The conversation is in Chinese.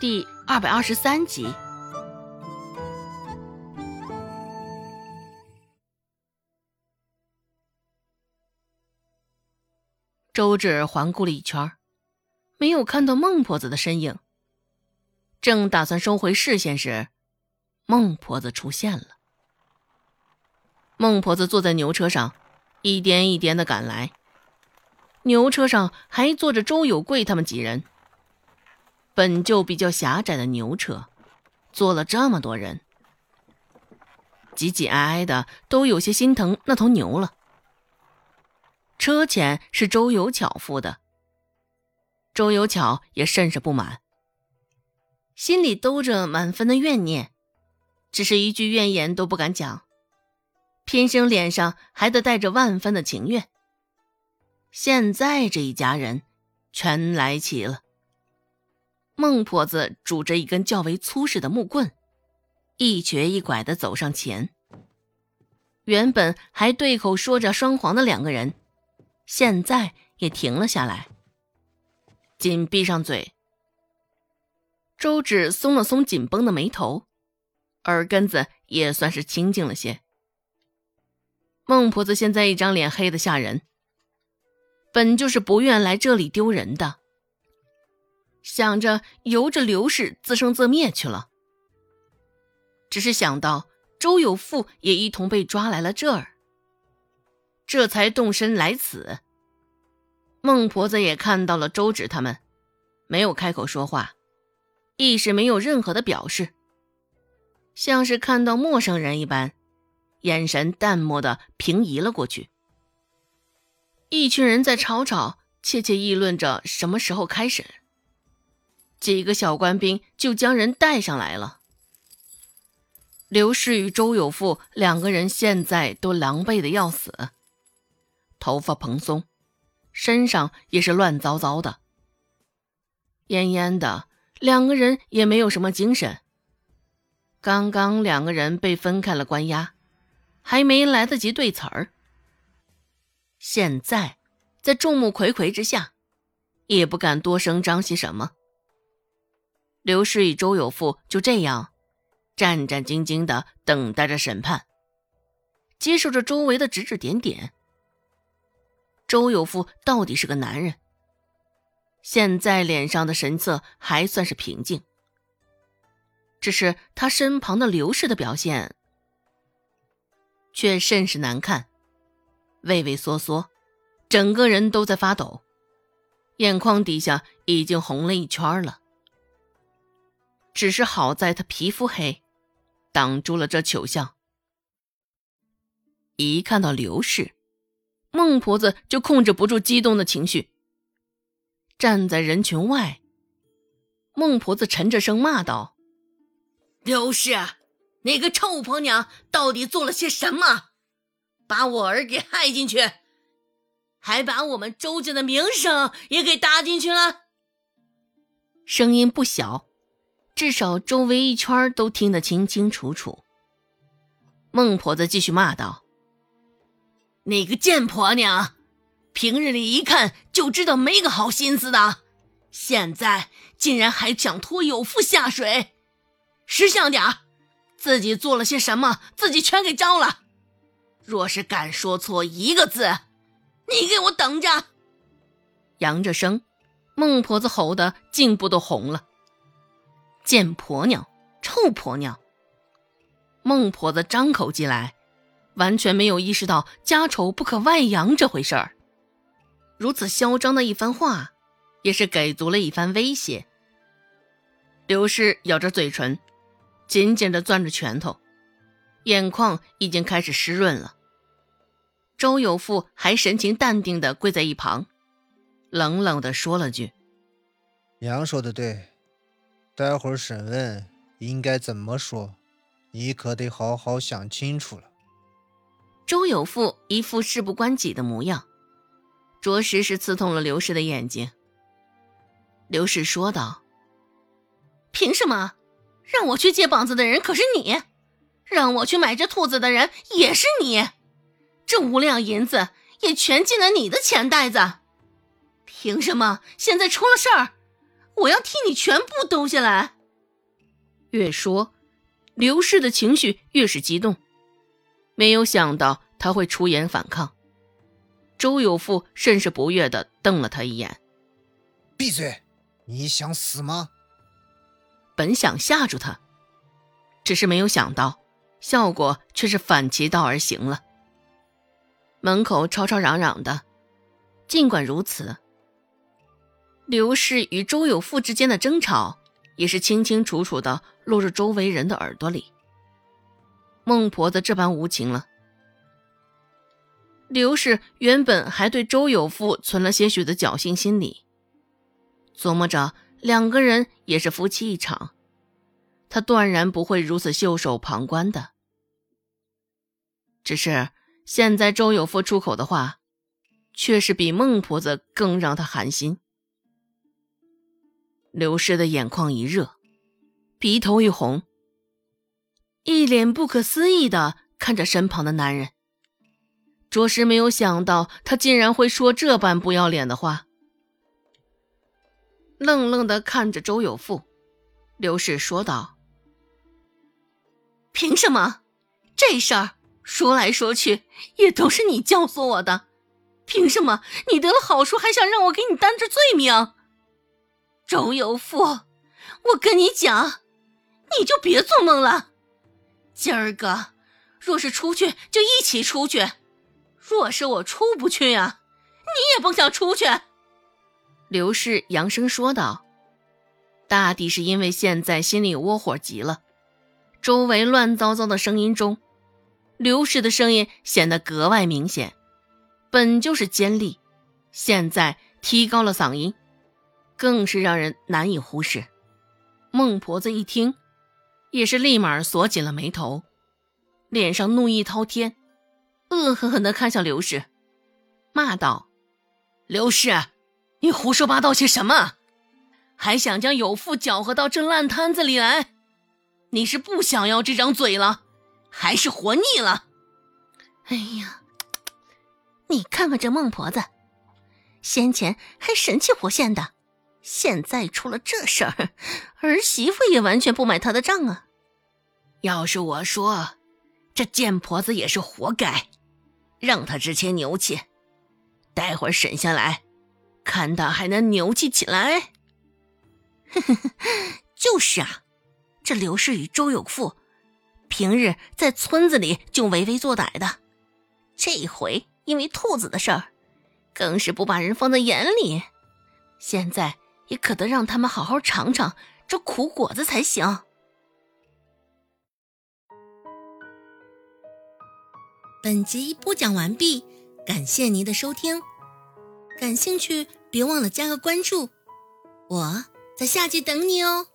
第二百二十三集。周芷环顾了一圈，没有看到孟婆子的身影。正打算收回视线时，孟婆子出现了。孟婆子坐在牛车上，一颠一颠的赶来。牛车上还坐着周有贵他们几人。本就比较狭窄的牛车，坐了这么多人，挤挤挨挨的，都有些心疼那头牛了。车钱是周有巧付的，周有巧也甚是不满，心里兜着满分的怨念，只是一句怨言都不敢讲，偏生脸上还得带着万分的情愿。现在这一家人全来齐了。孟婆子拄着一根较为粗实的木棍，一瘸一拐的走上前。原本还对口说着双簧的两个人，现在也停了下来，紧闭上嘴。周芷松了松紧绷的眉头，耳根子也算是清静了些。孟婆子现在一张脸黑的吓人，本就是不愿来这里丢人的。想着由着刘氏自生自灭去了，只是想到周有富也一同被抓来了这儿，这才动身来此。孟婆子也看到了周芷他们，没有开口说话，亦是没有任何的表示，像是看到陌生人一般，眼神淡漠的平移了过去。一群人在吵吵窃窃议论着什么时候开审。几个小官兵就将人带上来了。刘氏与周有富两个人现在都狼狈的要死，头发蓬松，身上也是乱糟糟的，恹恹的，两个人也没有什么精神。刚刚两个人被分开了关押，还没来得及对词儿，现在在众目睽睽之下，也不敢多声张些什么。刘氏与周有富就这样战战兢兢的等待着审判，接受着周围的指指点点。周有富到底是个男人，现在脸上的神色还算是平静，只是他身旁的刘氏的表现却甚是难看，畏畏缩缩，整个人都在发抖，眼眶底下已经红了一圈了。只是好在他皮肤黑，挡住了这糗相。一看到刘氏，孟婆子就控制不住激动的情绪。站在人群外，孟婆子沉着声骂道：“刘氏，那个臭婆娘到底做了些什么？把我儿给害进去，还把我们周家的名声也给搭进去了。”声音不小。至少周围一圈都听得清清楚楚。孟婆子继续骂道：“那个贱婆娘，平日里一看就知道没个好心思的，现在竟然还想拖有富下水，识相点自己做了些什么，自己全给招了。若是敢说错一个字，你给我等着！”扬着声，孟婆子吼得颈部都红了。贱婆娘，臭婆娘！孟婆子张口即来，完全没有意识到家丑不可外扬这回事儿。如此嚣张的一番话，也是给足了一番威胁。刘氏咬着嘴唇，紧紧的攥着拳头，眼眶已经开始湿润了。周有富还神情淡定的跪在一旁，冷冷的说了句：“娘说的对。”待会儿审问应该怎么说？你可得好好想清楚了。周有富一副事不关己的模样，着实是刺痛了刘氏的眼睛。刘氏说道：“凭什么让我去借膀子的人可是你？让我去买这兔子的人也是你？这五两银子也全进了你的钱袋子？凭什么现在出了事儿？”我要替你全部兜下来。越说，刘氏的情绪越是激动。没有想到他会出言反抗。周有富甚是不悦的瞪了他一眼：“闭嘴！你想死吗？”本想吓住他，只是没有想到，效果却是反其道而行了。门口吵吵嚷嚷的，尽管如此，刘氏与周有富之间的争吵也是清清楚楚的落入周围人的耳朵里。孟婆子这般无情了。刘氏原本还对周有富存了些许的侥幸心理，琢磨着。两个人也是夫妻一场，他断然不会如此袖手旁观的。只是现在周有富出口的话，却是比孟婆子更让他寒心。刘氏的眼眶一热，鼻头一红，一脸不可思议的看着身旁的男人，着实没有想到他竟然会说这般不要脸的话。愣愣的看着周有富，刘氏说道：“凭什么？这事儿说来说去也都是你教唆我的，凭什么你得了好处还想让我给你担着罪名？周有富，我跟你讲，你就别做梦了。今儿个若是出去就一起出去，若是我出不去呀，你也甭想出去。”刘氏扬声说道：“大抵是因为现在心里窝火极了，周围乱糟糟的声音中，刘氏的声音显得格外明显。本就是尖利，现在提高了嗓音，更是让人难以忽视。”孟婆子一听，也是立马锁紧了眉头，脸上怒意滔天，恶狠狠地看向刘氏，骂道：“刘氏！”你胡说八道些什么？还想将有妇搅和到这烂摊子里来？你是不想要这张嘴了，还是活腻了？哎呀，你看看这孟婆子，先前还神气活现的，现在出了这事儿，儿媳妇也完全不买他的账啊！要是我说，这贱婆子也是活该，让她这些牛气，待会儿审下来。看他还能牛气起来？就是啊，这刘氏与周有富，平日在村子里就为非作歹的，这回因为兔子的事儿，更是不把人放在眼里。现在也可得让他们好好尝尝这苦果子才行。本集播讲完毕，感谢您的收听，感兴趣。别忘了加个关注，我在下集等你哦。